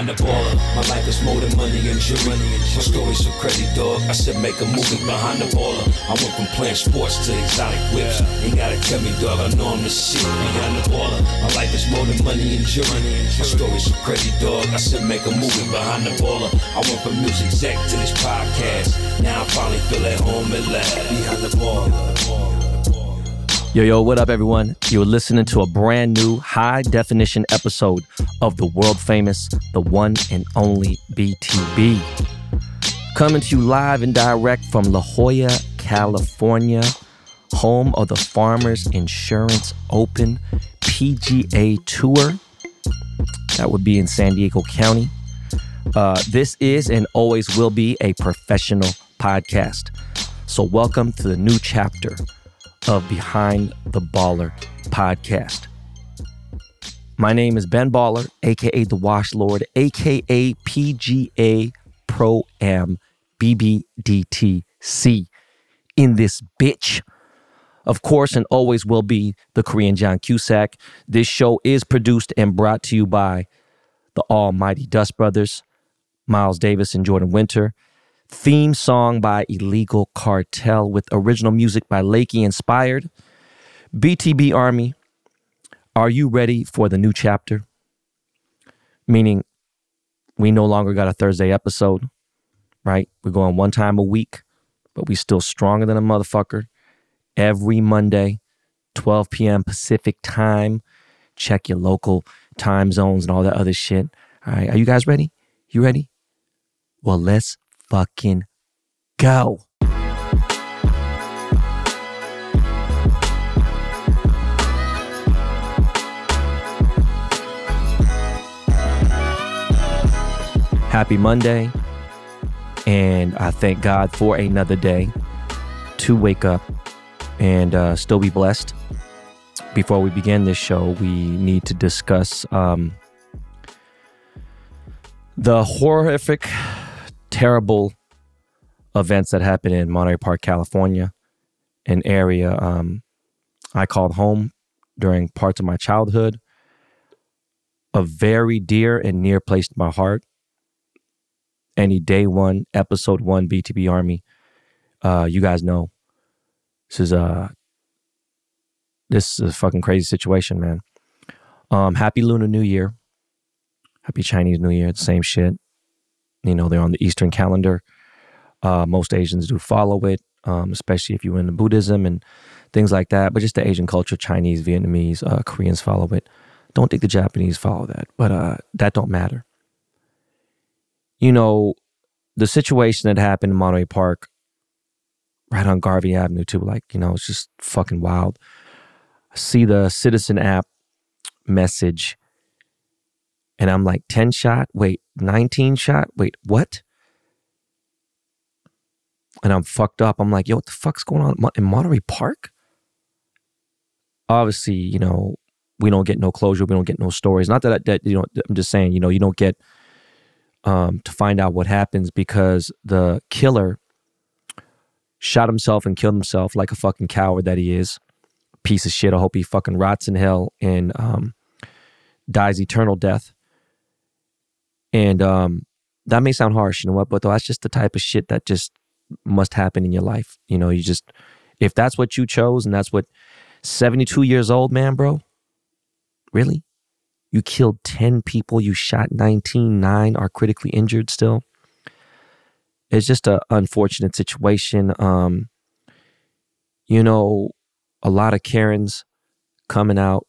behind the baller. My life is more than money and jewelry. My story's so crazy, dog. I said make a movie behind the baller. I went from playing sports to exotic whips. Ain't gotta tell me, dog. I know I'm the shit behind the baller. My life is more than money and jewelry. My story's so crazy, dog. I said make a movie behind the baller. I went from music exec to this podcast. Now I finally feel at home at last. Behind the baller. Yo, yo, what up, everyone? You're listening to a brand new high definition episode of the world famous, the one and only BTB. Coming to you live and direct from La Jolla, California, home of the Farmers Insurance Open PGA Tour. That would be in San Diego County. Uh, this is and always will be a professional podcast. So, welcome to the new chapter of Behind the Baller podcast. My name is Ben Baller, aka the Wash Lord, aka PGA Pro Am BBDTC. In this bitch, of course, and always will be the Korean John Cusack. This show is produced and brought to you by the Almighty Dust Brothers, Miles Davis and Jordan Winter. Theme song by Illegal Cartel with original music by Lakey Inspired. BTB Army, are you ready for the new chapter? Meaning, we no longer got a Thursday episode, right? We're going one time a week, but we still stronger than a motherfucker. Every Monday, 12 p.m. Pacific time. Check your local time zones and all that other shit. All right, are you guys ready? You ready? Well, let's fucking go. Happy Monday. And I thank God for another day to wake up and uh, still be blessed. Before we begin this show, we need to discuss um, the horrific terrible events that happened in Monterey Park, California, an area um, I called home during parts of my childhood, a very dear and near place to my heart. Any day one, episode one, BTB Army, uh, you guys know this is a this is a fucking crazy situation, man. Um, happy Lunar New Year, happy Chinese New Year, the same shit. You know, they're on the Eastern calendar. Uh, most Asians do follow it, um, especially if you're into Buddhism and things like that. But just the Asian culture, Chinese, Vietnamese, uh, Koreans follow it. Don't think the Japanese follow that, but uh, that don't matter. You know, the situation that happened in Monterey Park, right on Garvey Avenue, too, like, you know, it's just fucking wild. I see the Citizen app message and I'm like, 10 shot? Wait, 19 shot? Wait, what? And I'm fucked up. I'm like, yo, what the fuck's going on in Monterey Park? Obviously, you know, we don't get no closure. We don't get no stories. Not that, I, that you know, I'm just saying, you know, you don't get um, to find out what happens because the killer shot himself and killed himself like a fucking coward that he is. Piece of shit. I hope he fucking rots in hell and um, dies eternal death. And um, that may sound harsh, you know what? But that's just the type of shit that just must happen in your life. You know, you just, if that's what you chose and that's what 72 years old, man, bro, really? You killed 10 people, you shot 19, nine are critically injured still. It's just an unfortunate situation. Um, you know, a lot of Karens coming out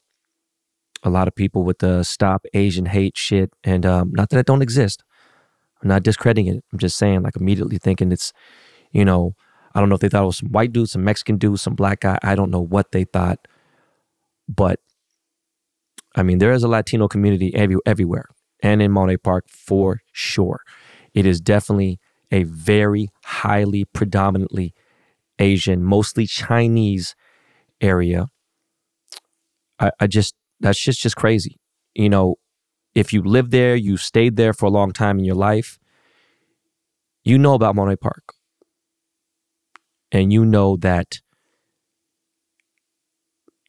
a lot of people with the stop Asian hate shit. And um, not that it don't exist. I'm not discrediting it. I'm just saying, like, immediately thinking it's, you know, I don't know if they thought it was some white dude, some Mexican dude, some black guy. I don't know what they thought. But I mean, there is a Latino community every, everywhere and in Monterey Park for sure. It is definitely a very highly predominantly Asian, mostly Chinese area. I, I just that's just just crazy. You know, if you live there, you stayed there for a long time in your life, you know about Monterey Park. And you know that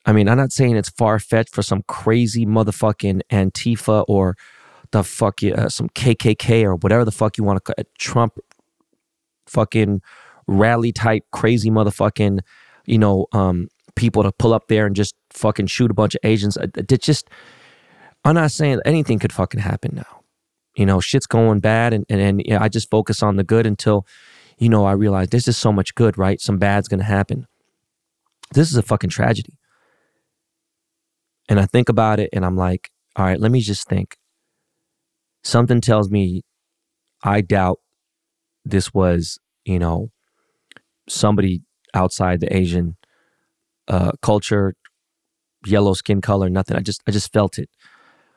I mean, I'm not saying it's far fetched for some crazy motherfucking Antifa or the fuck uh, some KKK or whatever the fuck you want to call it, Trump fucking rally type crazy motherfucking you know um people to pull up there and just fucking shoot a bunch of Asians. It just I'm not saying anything could fucking happen now. You know, shit's going bad and and, and I just focus on the good until you know I realize there's just so much good, right? Some bad's to happen. This is a fucking tragedy. And I think about it and I'm like, all right, let me just think. Something tells me I doubt this was, you know, somebody outside the Asian uh, culture, yellow skin color, nothing. I just I just felt it.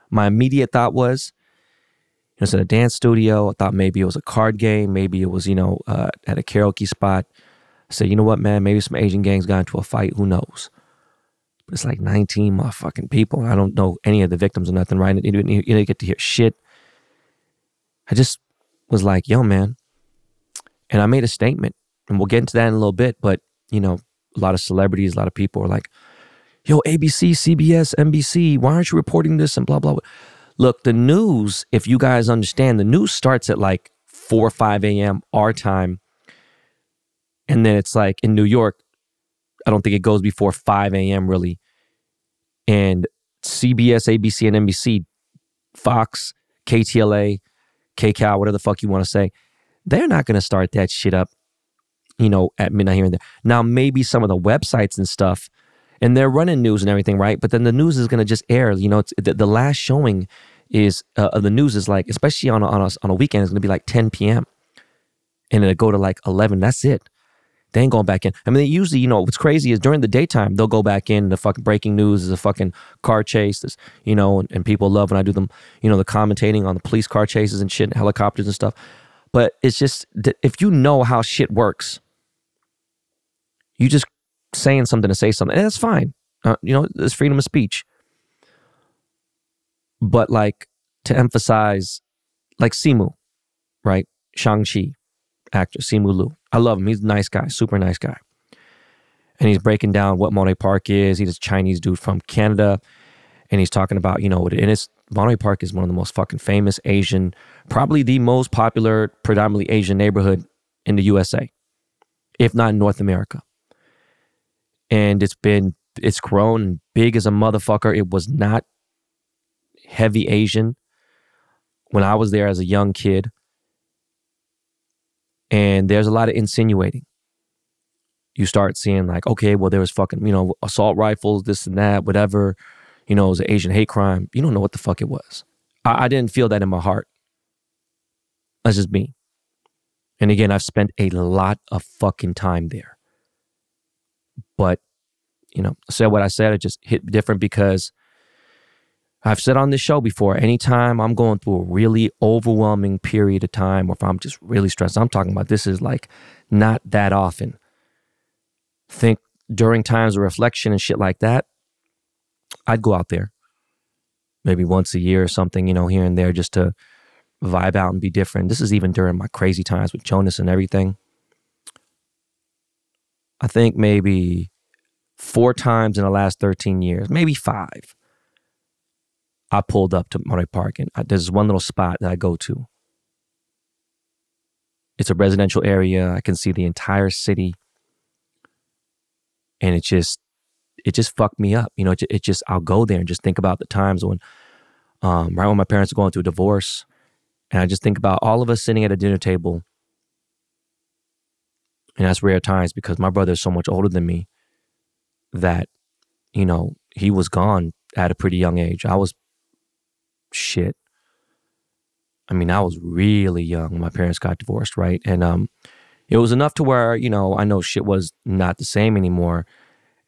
My immediate thought was, you know, it's at a dance studio. I thought maybe it was a card game, maybe it was you know uh, at a karaoke spot. I said, you know what, man, maybe some Asian gangs got into a fight. Who knows? But it's like 19 motherfucking people. I don't know any of the victims or nothing, right? You didn't, you didn't get to hear shit. I just was like, yo, man. And I made a statement, and we'll get into that in a little bit. But, you know, a lot of celebrities, a lot of people are like, yo, ABC, CBS, NBC, why aren't you reporting this and blah, blah, blah. Look, the news, if you guys understand, the news starts at like 4 or 5 a.m. our time. And then it's like in New York, I don't think it goes before 5 a.m. really. And CBS, ABC, and NBC, Fox, KTLA, KCAL, whatever the fuck you want to say, they're not going to start that shit up, you know, at midnight here and there. Now, maybe some of the websites and stuff, and they're running news and everything, right? But then the news is going to just air. You know, the, the, last showing is uh, of the news is like, especially on a, on a, on a weekend, it's going to be like 10 p.m. And it'll go to like 11. That's it. They ain't going back in. I mean, they usually, you know, what's crazy is during the daytime, they'll go back in. The fucking breaking news is a fucking car chase. This, you know, and, and people love when I do them, you know, the commentating on the police car chases and shit, and helicopters and stuff. But it's just, if you know how shit works, you just saying something to say something, and that's fine. Uh, you know, there's freedom of speech. But like to emphasize, like Simu, right? Shang-Chi, actor, Simu Liu. I love him. He's a nice guy, super nice guy. And he's breaking down what Monterey Park is. He's a Chinese dude from Canada. And he's talking about, you know, what it is. Monterey Park is one of the most fucking famous Asian, probably the most popular, predominantly Asian neighborhood in the USA, if not in North America. And it's been, it's grown big as a motherfucker. It was not heavy Asian when I was there as a young kid. And there's a lot of insinuating. You start seeing like, okay, well, there was fucking, you know, assault rifles, this and that, whatever. You know, it was an Asian hate crime. You don't know what the fuck it was. I, I didn't feel that in my heart. That's just me. And again, I've spent a lot of fucking time there. But, you know, I said what I said, it just hit different because I've said on this show before, anytime I'm going through a really overwhelming period of time, or if I'm just really stressed, I'm talking about this is like not that often. Think during times of reflection and shit like that, I'd go out there maybe once a year or something, you know, here and there just to vibe out and be different. This is even during my crazy times with Jonas and everything. I think maybe four times in the last 13 years, maybe five I pulled up to Monterey Park and I, there's one little spot that I go to. It's a residential area. I can see the entire city. And it just, it just fucked me up. You know, it, it just, I'll go there and just think about the times when, um, right when my parents are going through a divorce. And I just think about all of us sitting at a dinner table. And that's rare times because my brother is so much older than me that, you know, he was gone at a pretty young age. I was shit. I mean, I was really young when my parents got divorced, right? And um, it was enough to where, you know, I know shit was not the same anymore.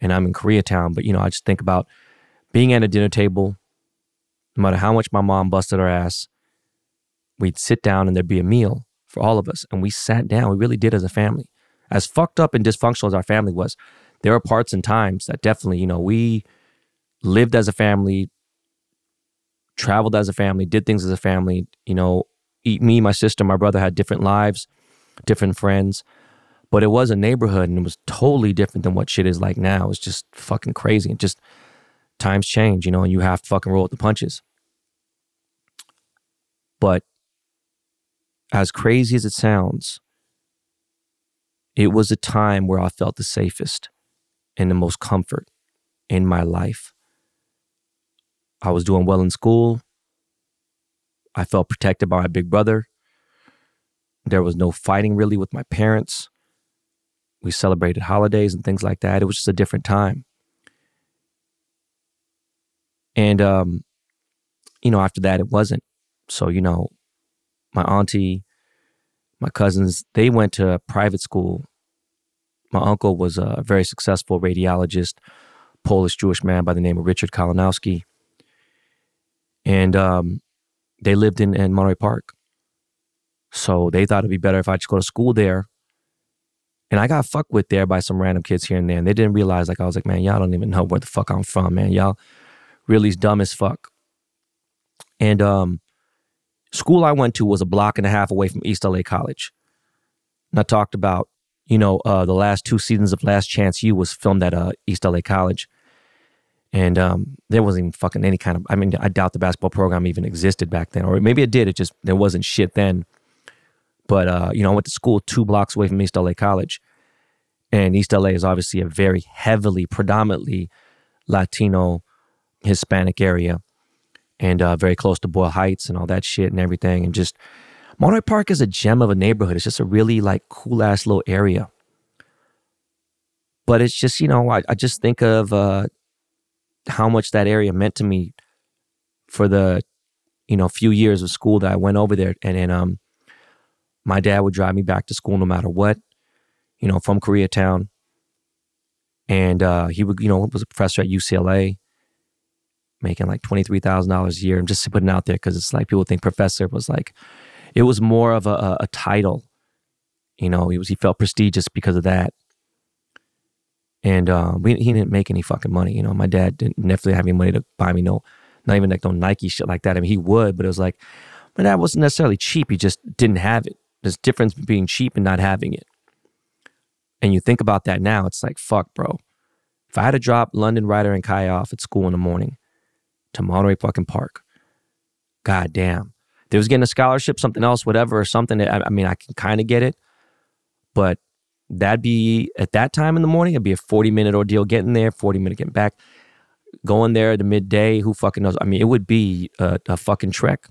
And I'm in Koreatown, but, you know, I just think about being at a dinner table, no matter how much my mom busted her ass, we'd sit down and there'd be a meal for all of us. And we sat down. We really did as a family. As fucked up and dysfunctional as our family was, there were parts and times that definitely, you know, we lived as a family, traveled as a family, did things as a family. You know, me, my sister, my brother had different lives, different friends, but it was a neighborhood and it was totally different than what shit is like now. It's just fucking crazy. And just times change, you know, and you have to fucking roll with the punches. But as crazy as it sounds, it was a time where I felt the safest and the most comfort in my life. I was doing well in school. I felt protected by my big brother. There was no fighting really with my parents. We celebrated holidays and things like that. It was just a different time. And, um, you know, after that, it wasn't. So, you know, my auntie, my cousins, they went to a private school. My uncle was a very successful radiologist, Polish Jewish man by the name of Richard Kalinowski. And um, they lived in, in Monterey Park. So they thought it'd be better if I just go to school there. And I got fucked with there by some random kids here and there. And they didn't realize, like, I was like, man, y'all don't even know where the fuck I'm from, man. Y'all really dumb as fuck. And um, school I went to was a block and a half away from East LA College. And I talked about, you know, uh, the last two seasons of Last Chance U was filmed at uh, East LA College. And um, there wasn't even fucking any kind of, I mean, I doubt the basketball program even existed back then. Or maybe it did, it just, there wasn't shit then. But, uh, you know, I went to school two blocks away from East LA College. And East LA is obviously a very heavily, predominantly Latino, Hispanic area and uh, very close to Boyle Heights and all that shit and everything. And just Monterey Park is a gem of a neighborhood. It's just a really like cool ass little area. But it's just, you know, I, I just think of uh, how much that area meant to me for the, you know, few years of school that I went over there. And then um, my dad would drive me back to school no matter what, you know, from Koreatown. And uh, he would, you know, was a professor at UCLA making like $23,000 a year. I'm just putting out there because it's like people think professor was like, it was more of a, a, title. You know, he was, he felt prestigious because of that. And uh, we, he didn't make any fucking money. You know, my dad didn't definitely have any money to buy me no, not even like no Nike shit like that. I mean, he would, but it was like, my dad wasn't necessarily cheap. He just didn't have it. There's difference between being cheap and not having it. And you think about that now, it's like, fuck, bro. If I had to drop London Rider and Kai off at school in the morning, to Monterey fucking Park. God damn. They was getting a scholarship, something else, whatever, or something. I, I mean, I can kind of get it, but that'd be at that time in the morning. It'd be a forty minute ordeal getting there, forty minute getting back, going there at the midday. Who fucking knows? I mean, it would be a, a fucking trek.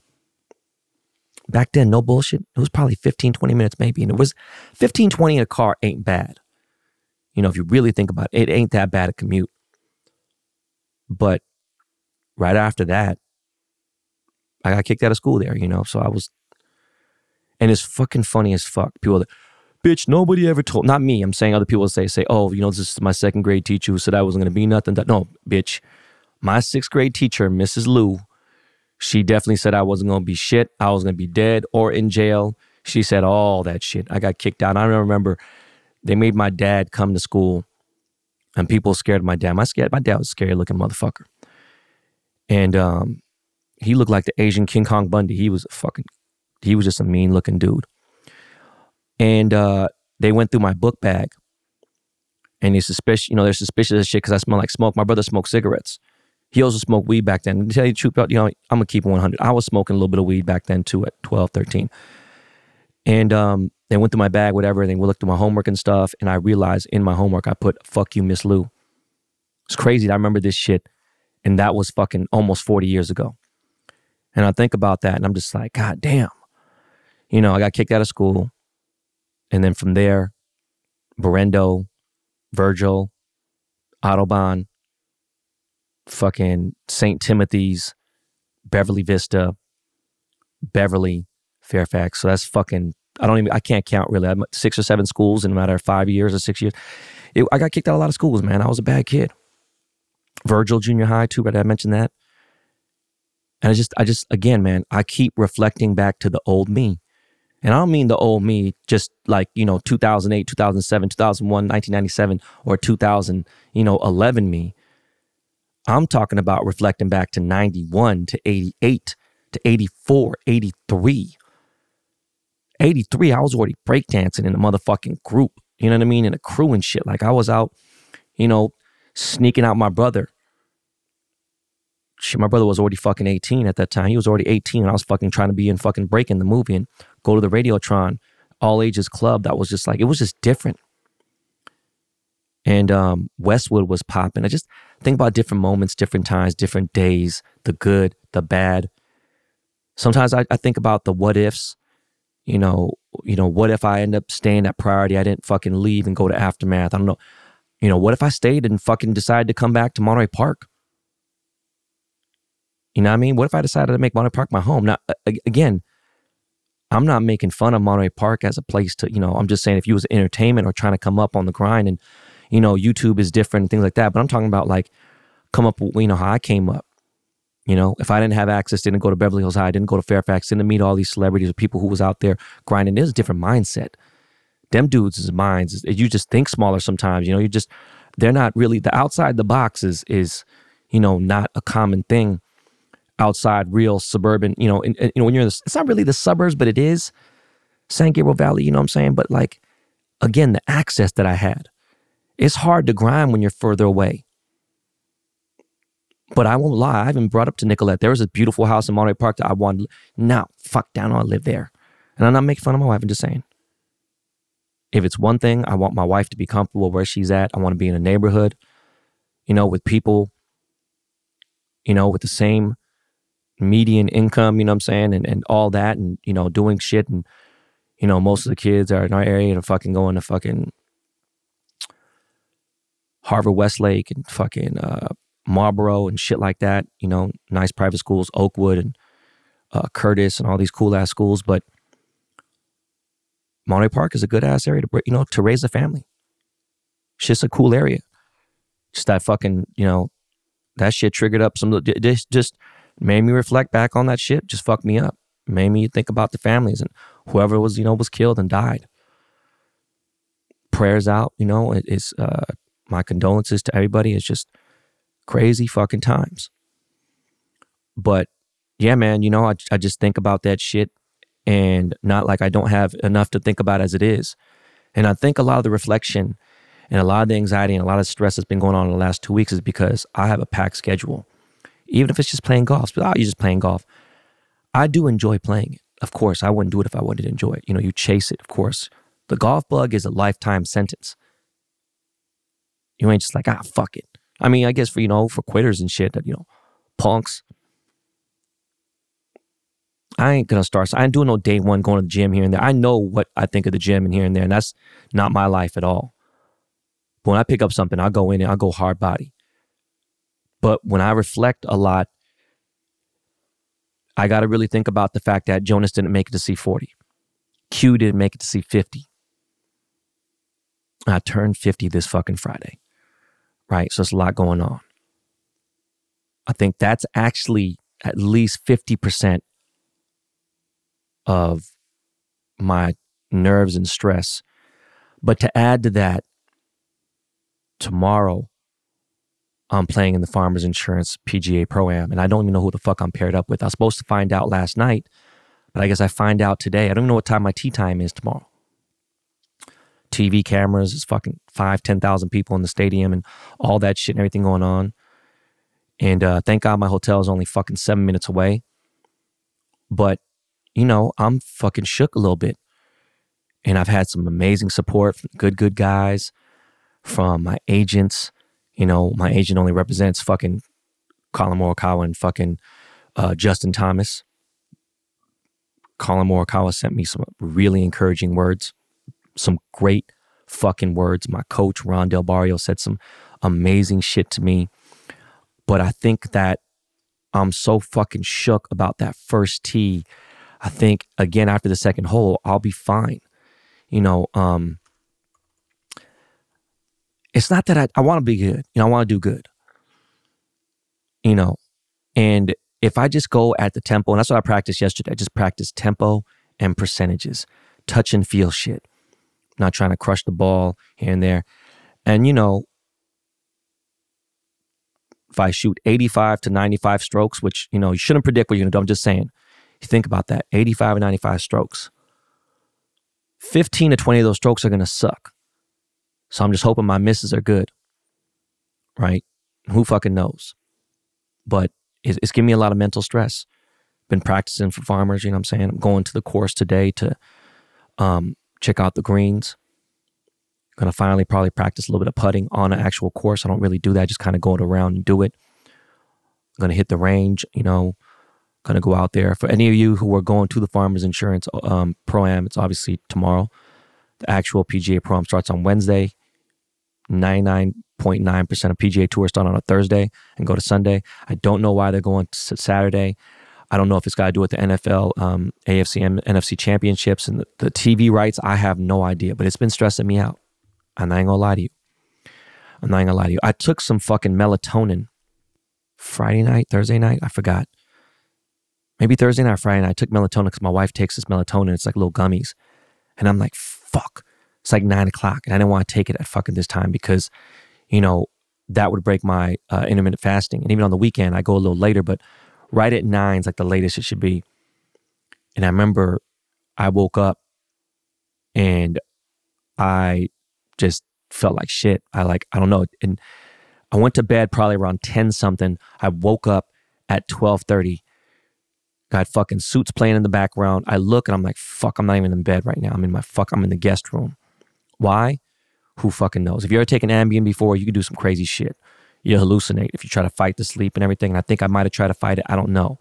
Back then, no bullshit. It was probably 15, 20 minutes maybe, and it was 15, 20 in a car ain't bad. You know, if you really think about it, it ain't that bad a commute. But right after that, I got kicked out of school there, you know? So I was, and it's fucking funny as fuck. People that, bitch, nobody ever told, not me, I'm saying other people say, say, oh, you know, this is my second grade teacher who said I wasn't going to be nothing. No, bitch, my sixth grade teacher, Mrs. Lou, she definitely said I wasn't going to be shit. I was going to be dead or in jail. She said all that shit. I got kicked out. I remember they made my dad come to school and people scared my dad. My, scared, my dad was a scary looking motherfucker and um, he looked like the Asian King Kong Bundy. He was a fucking, he was just a mean looking dude. And uh, they went through my book bag, and they suspicious, you know, they're suspicious of shit because I smell like smoke. My brother smoked cigarettes. He also smoked weed back then. To tell you the truth, you know, I'm gonna keep it 100. I was smoking a little bit of weed back then too, at 12, 13. And um, they went through my bag, whatever. They looked through my homework and stuff, and I realized in my homework I put "fuck you, Miss Lou." It's crazy. I remember this shit and that was fucking almost 40 years ago. And I think about that and I'm just like, God damn. You know, I got kicked out of school. And then from there, Berendo, Virgil, Audubon, fucking St. Timothy's, Beverly Vista, Beverly, Fairfax. So that's fucking, I don't even, I can't count really. I'm six or seven schools in a matter of five years or six years. It, I got kicked out of a lot of schools, man. I was a bad kid. Virgil Junior High too, but I mentioned that. And I just, I just, again, man, I keep reflecting back to the old me. And I don't mean the old me, just like, you know, 2008, 2007, 2001, 1997, or 2000, you know, 11 me. I'm talking about reflecting back to 91 to 88 to 84, 83. 83, I was already breakdancing in a motherfucking group. You know what I mean? In a crew and shit. Like I was out, you know, sneaking out my brother, shit, my brother was already fucking 18 at that time. He was already 18 and I was fucking trying to be in fucking breaking the movie and go to the Radiotron all ages club. That was just like, it was just different. And um, Westwood was popping. I just think about different moments, different times, different days, the good, the bad. Sometimes I, I think about the what ifs. You know, you know, what if I end up staying at priority? I didn't fucking leave and go to aftermath. I don't know. You know, what if I stayed and fucking decided to come back to Monterey Park? You know what I mean? What if I decided to make Monterey Park my home? Now, again, I'm not making fun of Monterey Park as a place to, you know, I'm just saying if you was entertainment or trying to come up on the grind and, you know, YouTube is different and things like that. But I'm talking about like come up, you know, how I came up. You know, if I didn't have access, didn't go to Beverly Hills High, didn't go to Fairfax, didn't meet all these celebrities or people who was out there grinding, there's a different mindset. Them dudes' minds, you just think smaller sometimes. You know, you just they're not really the outside the box is is you know not a common thing outside real suburban. You know, and, you know when you're in the, it's not really the suburbs, but it is San Gabriel Valley. You know what I'm saying? But like again, the access that I had, it's hard to grind when you're further away. But I won't lie, I even brought up to Nicolette. There was a beautiful house in Monterey Park that I wanted. Now, fuck down, I live there. And I'm not making fun of my wife. I'm just saying, if it's one thing, I want my wife to be comfortable where she's at. I want to be in a neighborhood, you know, with people, you know, with the same median income, you know what I'm saying, and, and all that, and, you know, doing shit. And, you know, most of the kids are in our area to fucking going to fucking Harvard Westlake and fucking uh, Marlborough and shit like that, you know, nice private schools, Oakwood and uh, Curtis and all these cool ass schools. But Monterey Park is a good ass area to, you know, to raise a family. It's just a cool area. Just that fucking, you know, that shit triggered up some, just, just made me reflect back on that shit. Just fucked me up. Made me think about the families and whoever was, you know, was killed and died. Prayers out, you know, it, it's, uh, my condolences to everybody. It's just crazy fucking times. But yeah, man, you know, I, I just think about that shit and not like I don't have enough to think about as it is. And I think a lot of the reflection and a lot of the anxiety and a lot of stress that's been going on in the last two weeks is because I have a packed schedule. Even if it's just playing golf, oh, you're just playing golf. I do enjoy playing it. Of course, I wouldn't do it if I wouldn't enjoy it. You know, you chase it, of course. The golf bug is a lifetime sentence. You ain't just like, ah, fuck it. I mean, I guess for, you know, for quitters and shit that, you know, punks. I ain't gonna start. So I ain't doing no day one going to the gym here and there. I know what I think of the gym and here and there, and that's not my life at all. But when I pick up something, I go in and I go hard body. But when I reflect a lot, I got to really think about the fact that Jonas didn't make it to C40. Q didn't make it to C50. I turned 50 this fucking Friday right? So it's a lot going on. I think that's actually at least 50% of my nerves and stress. But to add to that, tomorrow I'm playing in the Farmers Insurance PGA Pro Am, and I don't even know who the fuck I'm paired up with. I was supposed to find out last night, but I guess I find out today. I don't know what time my tee time is tomorrow. TV cameras. It's fucking five, 10,000 people in the stadium and all that shit and everything going on. And uh, thank God my hotel is only fucking seven minutes away. But, you know, I'm fucking shook a little bit. And I've had some amazing support from good, good guys, from my agents. You know, my agent only represents fucking Collin Morikawa and fucking uh, Justin Thomas. Collin Morikawa sent me some really encouraging words some great fucking words. My coach, Ron Del Barrio, said some amazing shit to me. But I think that I'm so fucking shook about that first tee. I think again after the second hole, I'll be fine. You know, um, it's not that I, I want to be good. You know, I want to do good. You know, and if I just go at the tempo, and that's what I practiced yesterday, I just practiced tempo and percentages, touch and feel shit not trying to crush the ball here and there. And, you know, if I shoot 85 to 95 strokes, which, you know, you shouldn't predict what you're going to do. I'm just saying, you think about that 85 and 95 strokes. 15 to 20 of those strokes are going to suck. So I'm just hoping my misses are good. Right? Who fucking knows? But it's, it's giving me a lot of mental stress. Been practicing for farmers, you know what I'm saying? I'm going to the course today to um, check out the greens. Gonna finally probably practice a little bit of putting on an actual course. I don't really do that, just kind of go around and do it. I'm gonna hit the range, you know, gonna go out there. For any of you who are going to the Farmers Insurance um, Pro Am, it's obviously tomorrow. The actual PGA Pro starts on Wednesday. 99.9% of PGA Tours start on a Thursday and go to Sunday. I don't know why they're going to Saturday. I don't know if it's got to do with the NFL, um, AFC, and NFC championships and the, the TV rights. I have no idea, but it's been stressing me out. I'm not gonna lie to you. I'm not gonna lie to you. I took some fucking melatonin Friday night, Thursday night. I forgot. Maybe Thursday night or Friday night. I took melatonin because my wife takes this melatonin. It's like little gummies. And I'm like, fuck. It's like nine o'clock. And I didn't want to take it at fucking this time because, you know, that would break my uh, intermittent fasting. And even on the weekend, I go a little later, but right at nine is like the latest it should be. And I remember I woke up and I just felt like shit. I like, I don't know. And I went to bed probably around 10 something. I woke up at 1230. Got fucking suits playing in the background. I look and I'm like, fuck, I'm not even in bed right now. I'm in my fuck, I'm in the guest room. Why? Who fucking knows? If you ever taken Ambien before, you can do some crazy shit. You hallucinate if you try to fight the sleep and everything. And I think I might have tried to fight it. I don't know.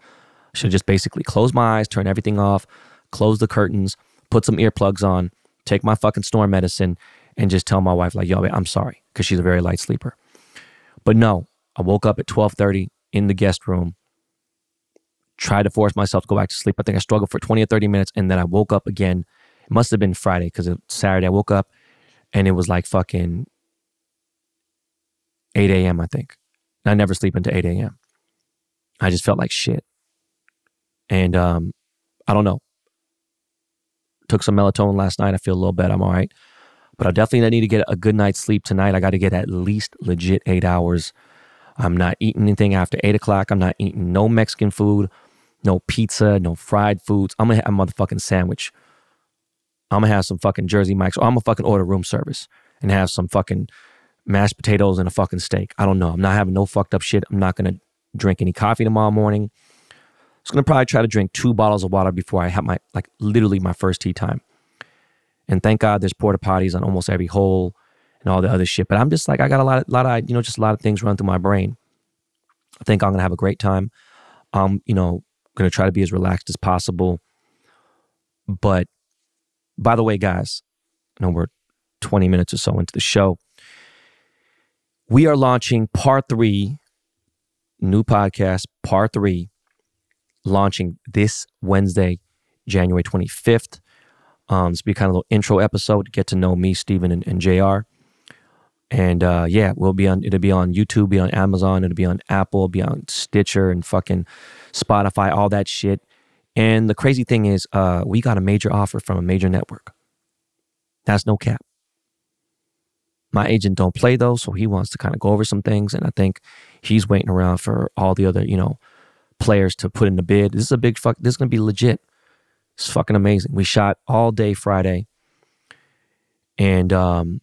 Should just basically close my eyes, turn everything off, close the curtains, put some earplugs on, take my fucking snore medicine, and just tell my wife like, "Yo, I'm sorry," because she's a very light sleeper. But no, I woke up at 12:30 in the guest room. Tried to force myself to go back to sleep. I think I struggled for 20 or 30 minutes, and then I woke up again. It must have been Friday because Saturday. I woke up, and it was like fucking 8 a.m. I think. And I never sleep until 8 a.m. I just felt like shit, and um, I don't know. Took some melatonin last night. I feel a little better. I'm all right. But I definitely need to get a good night's sleep tonight. I got to get at least legit eight hours. I'm not eating anything after eight o'clock. I'm not eating no Mexican food, no pizza, no fried foods. I'm gonna have a motherfucking sandwich. I'm gonna have some fucking Jersey Mike's, or I'm gonna fucking order room service and have some fucking mashed potatoes and a fucking steak. I don't know. I'm not having no fucked up shit. I'm not gonna drink any coffee tomorrow morning. I'm gonna probably try to drink two bottles of water before I have my like literally my first tea time. And thank God there's porta potties on almost every hole and all the other shit. But I'm just like, I got a lot of, lot of, you know, just a lot of things run through my brain. I think I'm to have a great time. I'm, you know, going to try to be as relaxed as possible. But by the way, guys, I know we're 20 minutes or so into the show. We are launching part three, new podcast, part three, launching this Wednesday, January 25th. Um, this will be kind of a little intro episode to get to know me, Stephen, and, and JR. And uh, yeah, we'll be on. It'll be on YouTube, be on Amazon, it'll be on Apple, be on Stitcher, and fucking Spotify, all that shit. And the crazy thing is, uh, we got a major offer from a major network. That's no cap. My agent don't play though, so he wants to kind of go over some things, and I think he's waiting around for all the other, you know, players to put in the bid. This is a big fuck. This is gonna be legit. It's fucking amazing. We shot all day Friday. And um,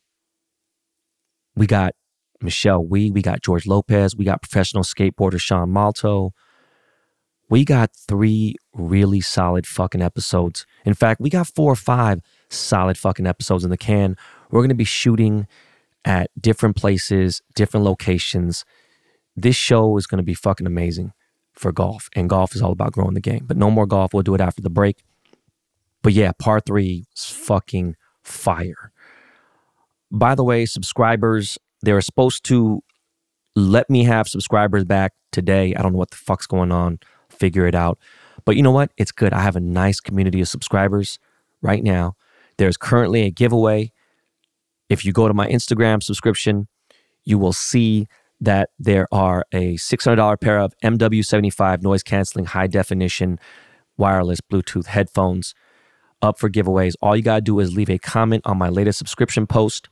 we got Michelle Wie, we got George Lopez, we got professional skateboarder Sean Malto. We got three really solid fucking episodes. In fact, we got four or five solid fucking episodes in the can. We're going to be shooting at different places, different locations. This show is going to be fucking amazing for golf, and golf is all about growing the game. But no more golf. We'll do it after the break. But yeah, part three is fucking fire. By the way, subscribers, they're supposed to let me have subscribers back today. I don't know what the fuck's going on. Figure it out. But you know what? It's good. I have a nice community of subscribers right now. There's currently a giveaway. If you go to my Instagram subscription, you will see that there are a $600 pair of MW75 noise canceling high definition wireless Bluetooth headphones up for giveaways. All you got to do is leave a comment on my latest subscription post,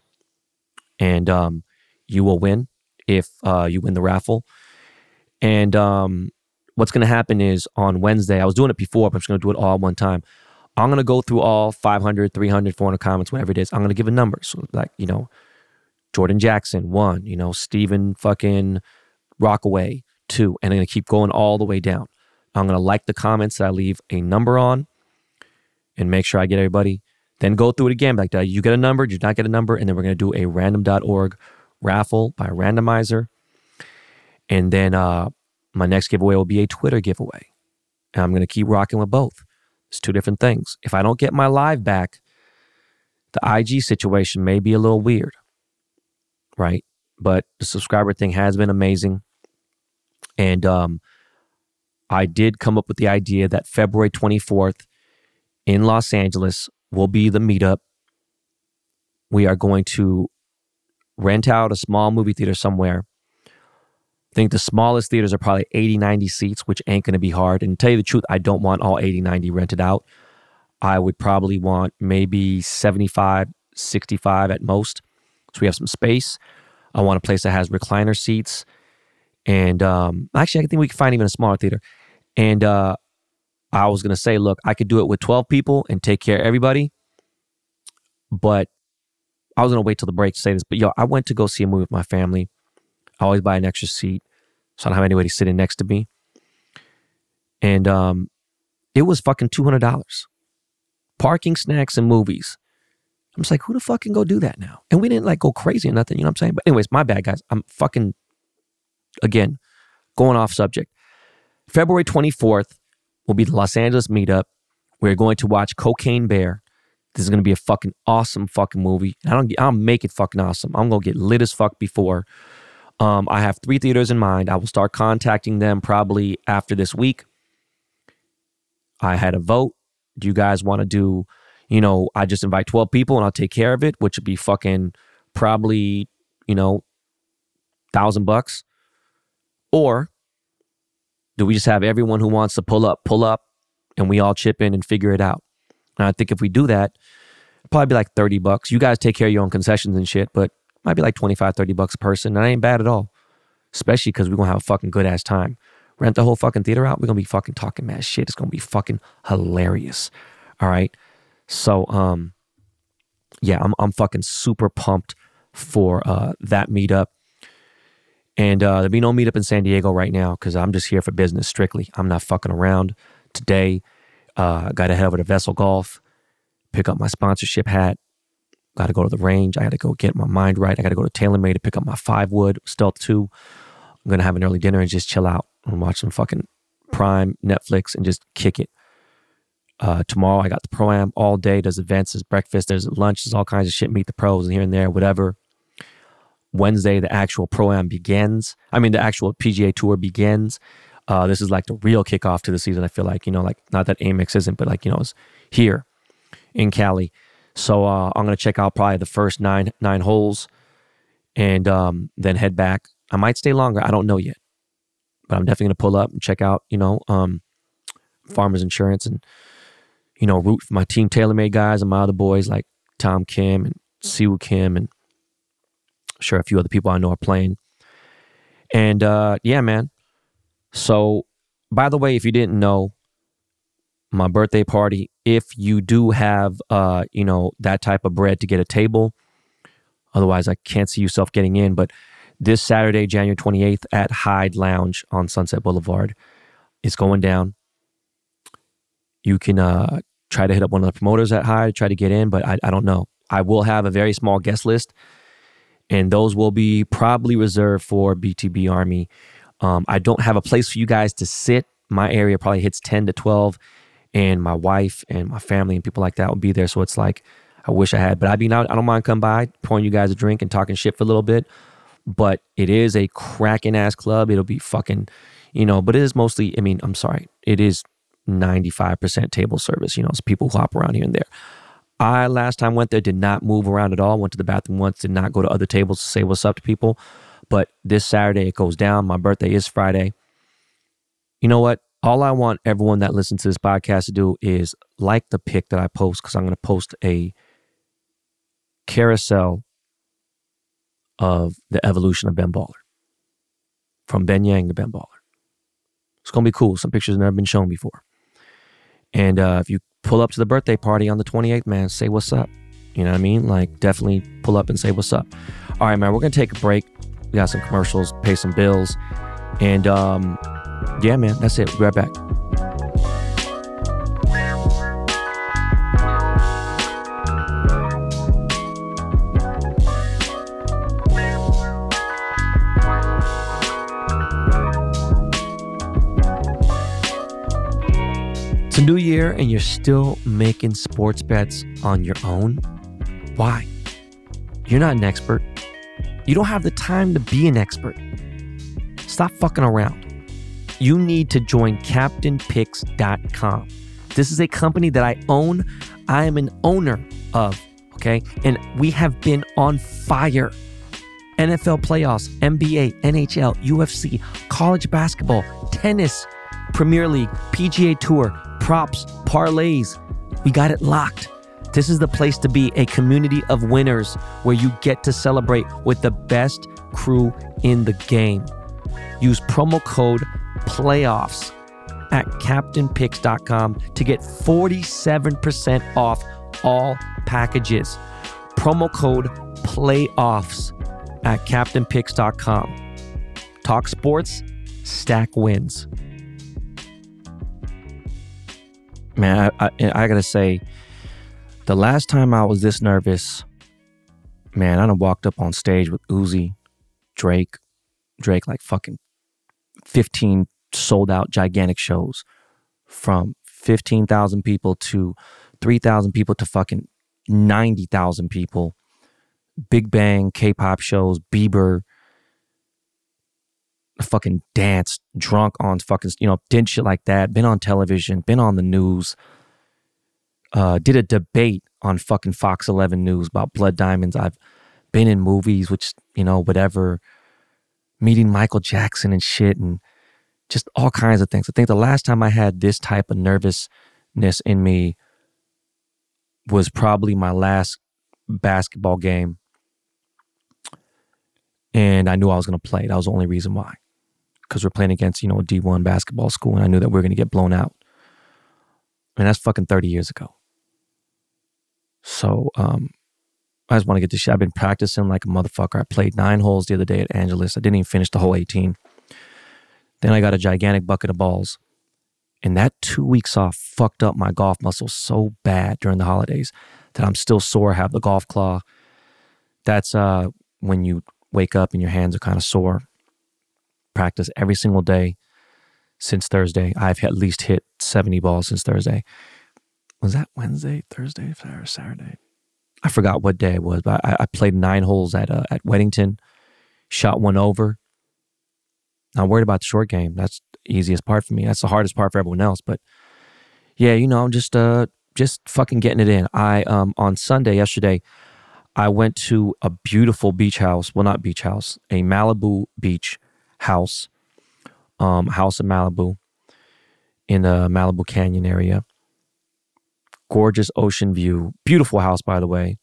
and um, you will win if uh, you win the raffle. And um, what's going to happen is on Wednesday, I was doing it before, but I'm just going to do it all one time. I'm going to go through all 500, 300, 400 comments, whatever it is. I'm going to give a number. So, like, you know, Jordan Jackson, one, you know, Stephen fucking Rockaway, two, and I'm going to keep going all the way down. I'm going to like the comments that I leave a number on and make sure I get everybody. Then go through it again. Like, you get a number? Did you not get a number? And then we're going to do a random.org raffle by randomizer. And then uh, my next giveaway will be a Twitter giveaway. And I'm going to keep rocking with both. It's two different things. If I don't get my live back, the IG situation may be a little weird, right? But the subscriber thing has been amazing. And um, I did come up with the idea that February 24th in Los Angeles will be the meetup. We are going to rent out a small movie theater somewhere. I think the smallest theaters are probably 80, 90 seats, which ain't going to be hard. And to tell you the truth, I don't want all 80, 90 rented out. I would probably want maybe 75, 65 at most. So we have some space. I want a place that has recliner seats. And um, actually, I think we can find even a smaller theater. And uh, I was going to say, look, I could do it with 12 people and take care of everybody. But I was going to wait till the break to say this. But yo, I went to go see a movie with my family. I always buy an extra seat so I don't have anybody sitting next to me. And um, it was fucking $200. Parking, snacks, and movies. I'm just like, who the fuck can go do that now? And we didn't like go crazy or nothing, you know what I'm saying? But anyways, my bad, guys. I'm fucking, again, going off subject. February 24th will be the Los Angeles meetup. We're going to watch Cocaine Bear. This is going to be a fucking awesome fucking movie. I don't, I'll make it fucking awesome. I'm to get lit as fuck before. Um, I have three theaters in mind. I will start contacting them probably after this week. I had a vote. Do you guys want to do, you know, I just invite 12 people and I'll take care of it, which would be fucking probably, you know, thousand bucks? Or do we just have everyone who wants to pull up, pull up, and we all chip in and figure it out? And I think if we do that, probably be like 30 bucks. You guys take care of your own concessions and shit, but might be like 25, 30 bucks a person. That ain't bad at all. Especially because we're going to have a fucking good ass time. Rent the whole fucking theater out. We're going to be fucking talking mad shit. It's going to be fucking hilarious. All right. So, um, yeah, I'm, I'm fucking super pumped for uh, that meetup. And uh, there'll be no meetup in San Diego right now because I'm just here for business strictly. I'm not fucking around. Today, uh, got to head over to Vessel Golf, pick up my sponsorship hat, Got to go to the range. I got to go get my mind right. I got to go to TaylorMade to pick up my five wood Stealth 2. I'm to have an early dinner and just chill out and watch some fucking Prime, Netflix, and just kick it. Uh, tomorrow, I got the pro am all day. There's events, there's breakfast, there's lunch, there's all kinds of shit. Meet the pros and here and there, whatever. Wednesday, the actual pro am begins. I mean, the actual PGA Tour begins. Uh, this is like the real kickoff to the season. I feel like you know, like not that Amex isn't, but like you know, it's here in Cali. So uh, I'm gonna check out probably the first nine nine holes, and um, then head back. I might stay longer. I don't know yet, but I'm definitely gonna pull up and check out. You know, um, Farmers Insurance and you know root for my team TaylorMade guys and my other boys like Tom Kim and Siwoo Kim and sure a few other people I know are playing. And uh, yeah, man. So by the way, if you didn't know, my birthday party if you do have uh you know that type of bread to get a table otherwise i can't see yourself getting in but this saturday january 28th at hyde lounge on sunset boulevard it's going down you can uh try to hit up one of the promoters at hyde try to get in but i, I don't know i will have a very small guest list and those will be probably reserved for btb army um, i don't have a place for you guys to sit my area probably hits 10 to 12 and my wife and my family and people like that would be there. So it's like, I wish I had, but I mean, I, I don't mind coming by, pouring you guys a drink and talking shit for a little bit. But it is a cracking ass club. It'll be fucking, you know, but it is mostly, I mean, I'm sorry, it is 95% table service, you know, it's people who hop around here and there. I last time went there did not move around at all. Went to the bathroom once, did not go to other tables to say what's up to people. But this Saturday it goes down. My birthday is Friday. You know what? all I want everyone that listens to this podcast to do is like the pic that I post because I'm going to post a carousel of the evolution of Ben Baller from Ben Yang to Ben Baller. It's going to be cool. Some pictures have never been shown before. And uh, if you pull up to the birthday party on the 28th, man, say what's up. You know what I mean? Like, definitely pull up and say what's up. All right, man, we're going to take a break. We got some commercials, pay some bills And um, yeah, man, that's it. We'll be right back. New year and you're still making sports bets on your own? Why? You're not an expert. You don't have the time to be an expert. Stop fucking around. You need to join CaptainPicks.com. This is a company that I own. I am an owner of, okay? And we have been on fire. NFL playoffs, NBA, NHL, UFC, college basketball, tennis, Premier League, PGA Tour, props, parlays. We got it locked. This is the place to be a community of winners where you get to celebrate with the best crew in the game. Use promo code PLAYOFFS at captainpicks.com to get 47% off all packages. Promo code PLAYOFFS at captainpicks.com. Talk sports, stack wins. Man, I, I, I gotta say, the last time I was this nervous, man, I done walked up on stage with Uzi, Drake, Drake, like fucking 15 sold out gigantic shows from 15,000 people to 3,000 people to fucking 90,000 people. Big Bang, K pop shows, Bieber, fucking danced, drunk on fucking, you know, did shit like that, been on television, been on the news, uh, did a debate on fucking Fox 11 News about blood diamonds. I've been in movies, which, you know, whatever, meeting Michael Jackson and shit, and just all kinds of things. I think the last time I had this type of nervousness in me was probably my last basketball game. And I knew I was going to play. That was the only reason why because we're playing against, you know, a D1 basketball school and I knew that we were going to get blown out. And that's fucking 30 years ago. So, um, I just want to get this shit. I've been practicing like a motherfucker. I played nine holes the other day at Angeles. I didn't even finish the whole 18. Then I got a gigantic bucket of balls. And that two weeks off fucked up my golf muscles so bad during the holidays that I'm still sore, have the golf claw. That's uh, when you wake up and your hands are kind of sore practice every single day since Thursday. I've at least hit 70 balls since Thursday. Was that Wednesday, Thursday, or Saturday? I forgot what day it was, but I, I played nine holes at uh, at Weddington, shot one over. I'm worried about the short game. That's the easiest part for me. That's the hardest part for everyone else. But yeah, you know, I'm just uh just fucking getting it in. I um on Sunday yesterday, I went to a beautiful beach house. Well, not beach house, a Malibu beach house, um, house in Malibu, in the Malibu Canyon area. Gorgeous ocean view, beautiful house, by the way.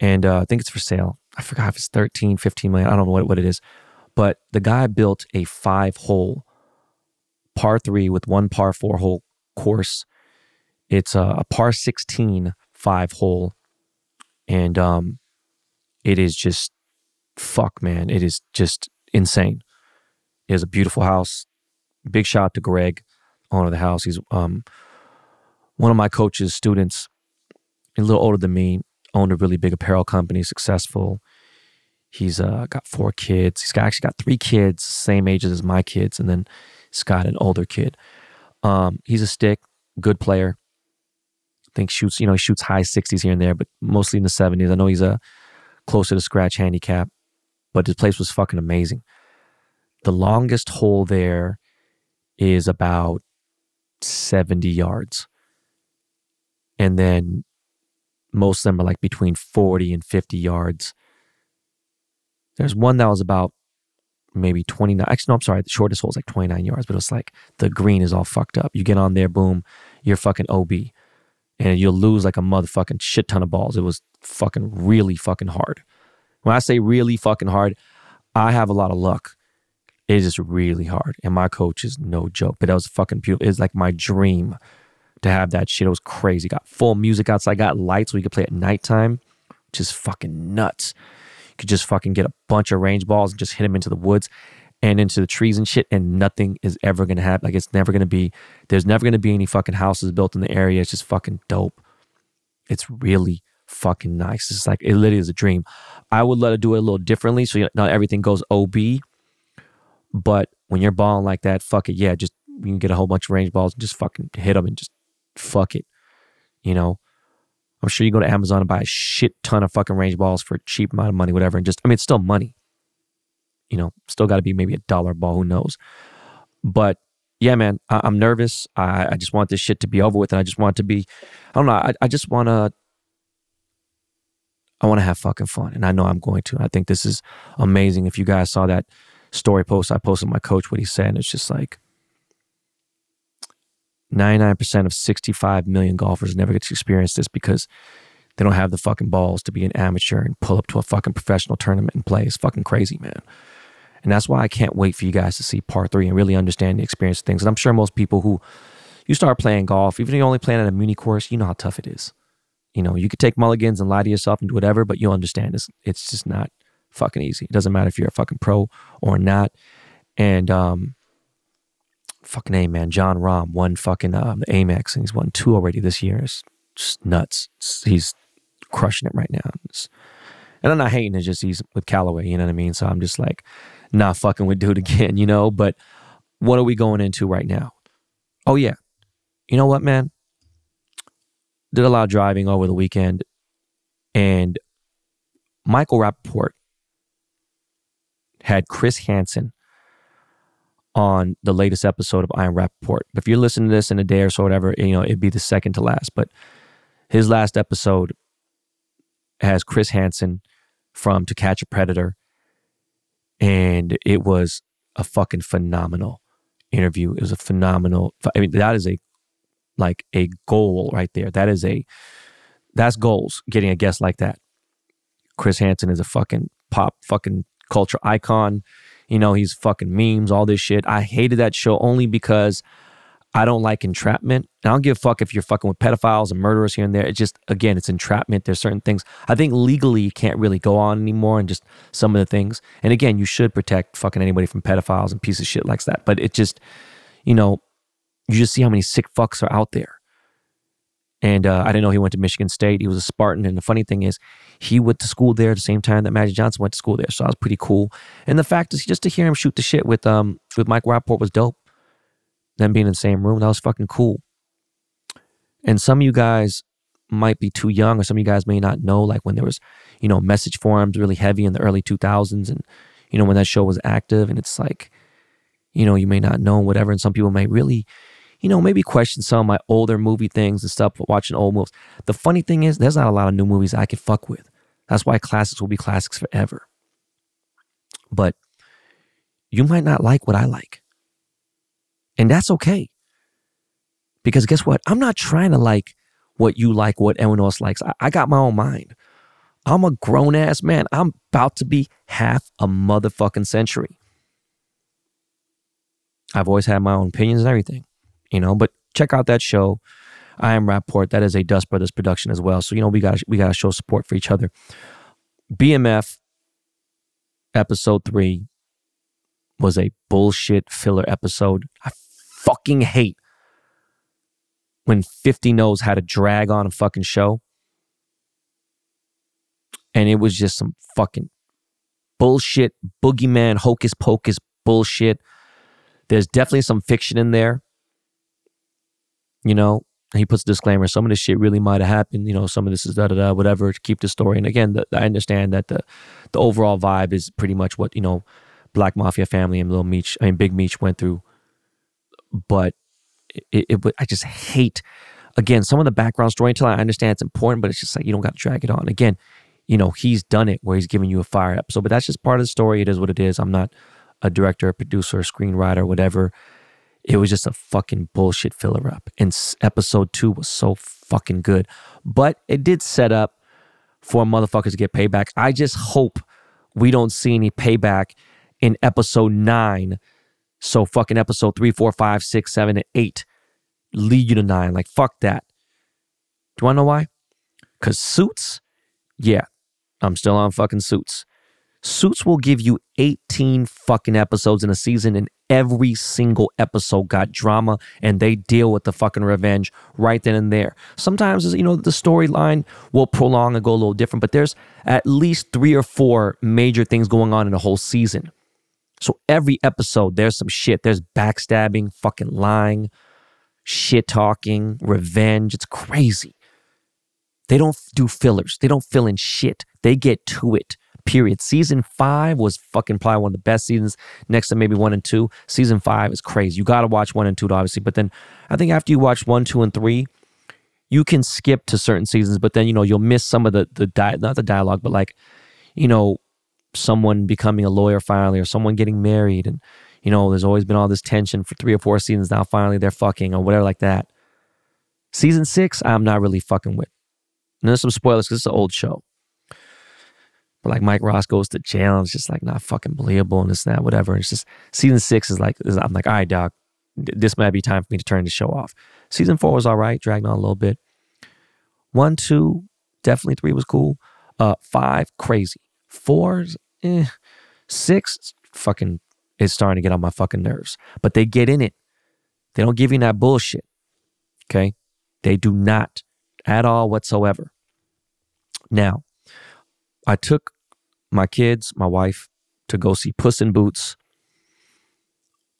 And uh, I think it's for sale. I forgot if it's 13, 15 million. I don't know what, what it is. But the guy built a five hole par three with one par four hole course. It's a, a par 16 five hole. And um, it is just, fuck, man. It is just insane. It is a beautiful house. Big shout out to Greg, owner of the house. He's um, one of my coach's students, a little older than me, owned a really big apparel company, successful. He's uh, got four kids. He's got, actually got three kids, same ages as my kids, and then he's got an older kid. Um, he's a stick, good player. I think shoots, you know, he shoots high 60s here and there, but mostly in the 70s. I know he's a closer to scratch handicap, but his place was fucking amazing. The longest hole there is about 70 yards. And then most of them are like between 40 and 50 yards. There's one that was about maybe 29. Actually, no, I'm sorry. The shortest hole is like 29 yards, but it's like the green is all fucked up. You get on there, boom, you're fucking OB. And you'll lose like a motherfucking shit ton of balls. It was fucking really fucking hard. When I say really fucking hard, I have a lot of luck. It is really hard. And my coach is no joke. But that was fucking beautiful. It's like my dream to have that shit. It was crazy. Got full music outside, got lights so we could play at nighttime, which is fucking nuts. You could just fucking get a bunch of range balls and just hit them into the woods. and into the trees and shit, and nothing is ever gonna happen. Like it's never gonna be. There's never gonna be any fucking houses built in the area. It's just fucking dope. It's really fucking nice. It's like it literally is a dream. I would let it do it a little differently, so you know, not everything goes OB. But when you're balling like that, fuck it. Yeah, just you can get a whole bunch of range balls and just fucking hit them and just fuck it. You know, I'm sure you go to Amazon and buy a shit ton of fucking range balls for a cheap amount of money, whatever. And just, I mean, it's still money. You know, still got to be maybe a dollar ball. Who knows? But yeah, man, I, am nervous. I, I just want this shit to be over with, and I just want to be. I don't know. I, I just want to. I want to have fucking fun, and I know I'm going to. I think this is amazing. If you guys saw that story post I posted, my coach what he said, and it's just like 99% of 65 million golfers never get to experience this because they don't have the fucking balls to be an amateur and pull up to a fucking professional tournament and play. It's fucking crazy, man. And that's why I can't wait for you guys to see part three and really understand the experience of things. And I'm sure most people who you start playing golf, even if you're only playing at a mini course, you know how tough it is. You know, you could take mulligans and lie to yourself and do whatever, but you'll understand this. It's just not fucking easy. It doesn't matter if you're a fucking pro or not. And um, fucking A, man. Jon Rahm won fucking uh, the Amex and he's won two already this year. It's just nuts. It's, he's crushing it right now. It's, and I'm not hating, it's just he's with Callaway, you know what I mean? So I'm just like, not fucking with dude again, you know? But what are we going into right now? Oh, yeah. You know what, man? Did a lot of driving over the weekend and Michael Rapaport had Chris Hansen on the latest episode of Iron Am If you're listening to this in a day or so, whatever, you know, it'd be the second to last. But his last episode has Chris Hansen from To Catch a Predator. And it was a fucking phenomenal interview. It was a phenomenal, I mean, that is a, like a goal right there. That is a, that's goals, getting a guest like that. Chris Hansen is a fucking pop fucking culture icon. You know, he's fucking memes, all this shit. I hated that show only because I don't like entrapment. And I don't give a fuck if you're fucking with pedophiles and murderers here and there. It's just, again, it's entrapment. There's certain things I think legally you can't really go on anymore and just some of the things. And again, you should protect fucking anybody from pedophiles and pieces of shit like that. But it just, you know, you just see how many sick fucks are out there. And uh, I didn't know he went to Michigan State. He was a Spartan. And the funny thing is, he went to school there at the same time that Magic Johnson went to school there. So I was pretty cool. And the fact is, just to hear him shoot the shit with um with Mike Rapaport was dope. Them being in the same room, that was fucking cool. And some of you guys might be too young, or some of you guys may not know, like when there was, you know, message forums really heavy in the early 2000s, and you know when that show was active, and it's like, you know, you may not know whatever, and some people may really you know, maybe question some of my older movie things and stuff, watching old movies. The funny thing is, there's not a lot of new movies I can fuck with. That's why classics will be classics forever. But you might not like what I like. And that's okay. Because guess what? I'm not trying to like what you like, what everyone else likes. I, I got my own mind. I'm a grown ass man. I'm about to be half a motherfucking century. I've always had my own opinions and everything you know. But check out that show. I Am Rapaport. That is a Dust Brothers production as well. So you know we got we got to show support for each other. BMF episode three was a bullshit filler episode. I fucking hate when 50 knows how to drag on a fucking show. And it was just some fucking bullshit, boogeyman, hocus pocus bullshit. There's definitely some fiction in there you know, he puts a disclaimer. Some of this shit really might have happened. You know, some of this is da da da, whatever, to keep the story. And again, the, I understand that the the overall vibe is pretty much what you know, Black Mafia family and Little Meech, I mean Big Meech went through. But it, it, I just hate. Again, some of the background story storytelling, I understand it's important, but it's just like you don't got to drag it on. Again, you know, he's done it where he's giving you a fire episode, but that's just part of the story. It is what it is. I'm not a director, a producer, a screenwriter, whatever. It was just a fucking bullshit filler up. And episode two was so fucking good. But it did set up for motherfuckers to get payback. I just hope we don't see any payback in episode nine. So fucking episode three, four, five, six, seven, and eight lead you to nine. Like, fuck that. Do wanna know why? Because suits, yeah, I'm still on fucking suits. Suits will give you 18 fucking episodes in a season, and every single episode got drama, and they deal with the fucking revenge right then and there. Sometimes, you know, the storyline will prolong and go a little different, but there's at least three or four major things going on in a whole season. So every episode, there's some shit. There's backstabbing, fucking lying, shit talking, revenge. It's crazy. They don't do fillers. They don't fill in shit. They get to it period. Season five was fucking probably one of the best seasons next to maybe one and two. Season five is crazy. You got to watch one and two, obviously. But then I think after you watch one, two, and three, you can skip to certain seasons, but then, you know, you'll miss some of the, the di- not the dialogue, but like, you know, someone becoming a lawyer finally or someone getting married. And, you know, there's always been all this tension for three or four seasons. Now finally they're fucking or whatever like that. Season six, I'm not really fucking with. And there's some spoilers because it's an old show. But like Mike Ross goes to jail and it's just like not fucking believable and this and that, whatever. And it's just season six is like, I'm like, all right, doc, this might be time for me to turn the show off. Season four was all right, dragged on a little bit. One, two, definitely three was cool. Uh, five, crazy. Four, eh. Six, fucking is starting to get on my fucking nerves. But they get in it. They don't give you that bullshit. Okay? They do not at all whatsoever. Now, I took my kids, my wife, to go see Puss in Boots.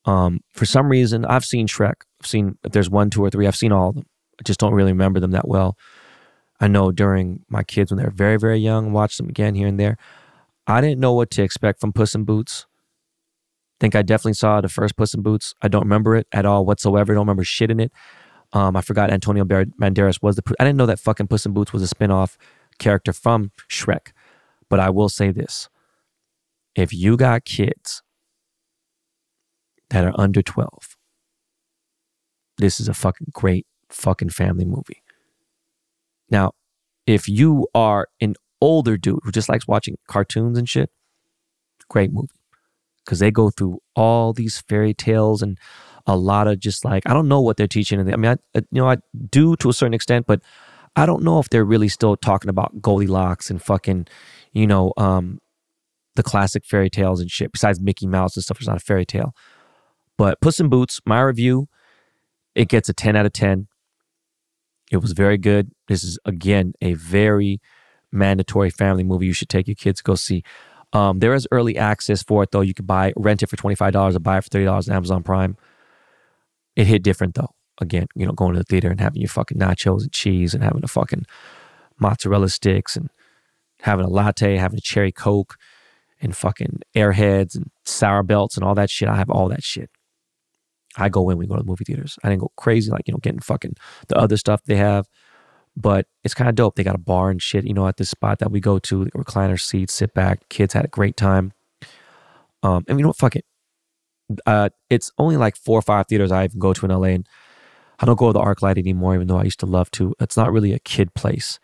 Um, for some reason, I've seen Shrek. I've seen if there's one, two, or three. I've seen all of them. I just don't really remember them that well. I know during my kids when they were very, very young, watched them again here and there. I didn't know what to expect from Puss in Boots. Think I definitely saw the first Puss in Boots. I don't remember it at all whatsoever. I don't remember shit in it. Um, I forgot Antonio Banderas was the. I didn't know that fucking Puss in Boots was a spinoff character from Shrek. But I will say this if you got kids that are under 12, this is a fucking great fucking family movie. Now, if you are an older dude who just likes watching cartoons and shit, great movie. Because they go through all these fairy tales and a lot of just like, I don't know what they're teaching. I mean, I, you know, I do to a certain extent, but I don't know if they're really still talking about Goldilocks and fucking, you know, um, the classic fairy tales and shit. Besides Mickey Mouse and stuff, it's not a fairy tale. But Puss in Boots, my review, it gets a 10 out of 10. It was very good. This is again a very mandatory family movie. You should take your kids go see. Um, there is early access for it though. You could buy rent it for twenty five dollars or buy it for thirty dollars on Amazon Prime. It hit different though. Again, you know, going to the theater and having your fucking nachos and cheese and having a fucking mozzarella sticks and having a latte, having a cherry coke, and fucking airheads and sour belts and all that shit. I have all that shit. I go in, we go to the movie theaters. I didn't go crazy, like, you know, getting fucking the other stuff they have. But it's kind of dope. They got a bar and shit, you know, at this spot that we go to, recliner seats, sit back. Kids had a great time. Um, and you know what? Fuck it. Uh, it's only like four or five theaters I even go to in LA. And I don't go to the ArcLight anymore, even though I used to love to. It's not really a kid place.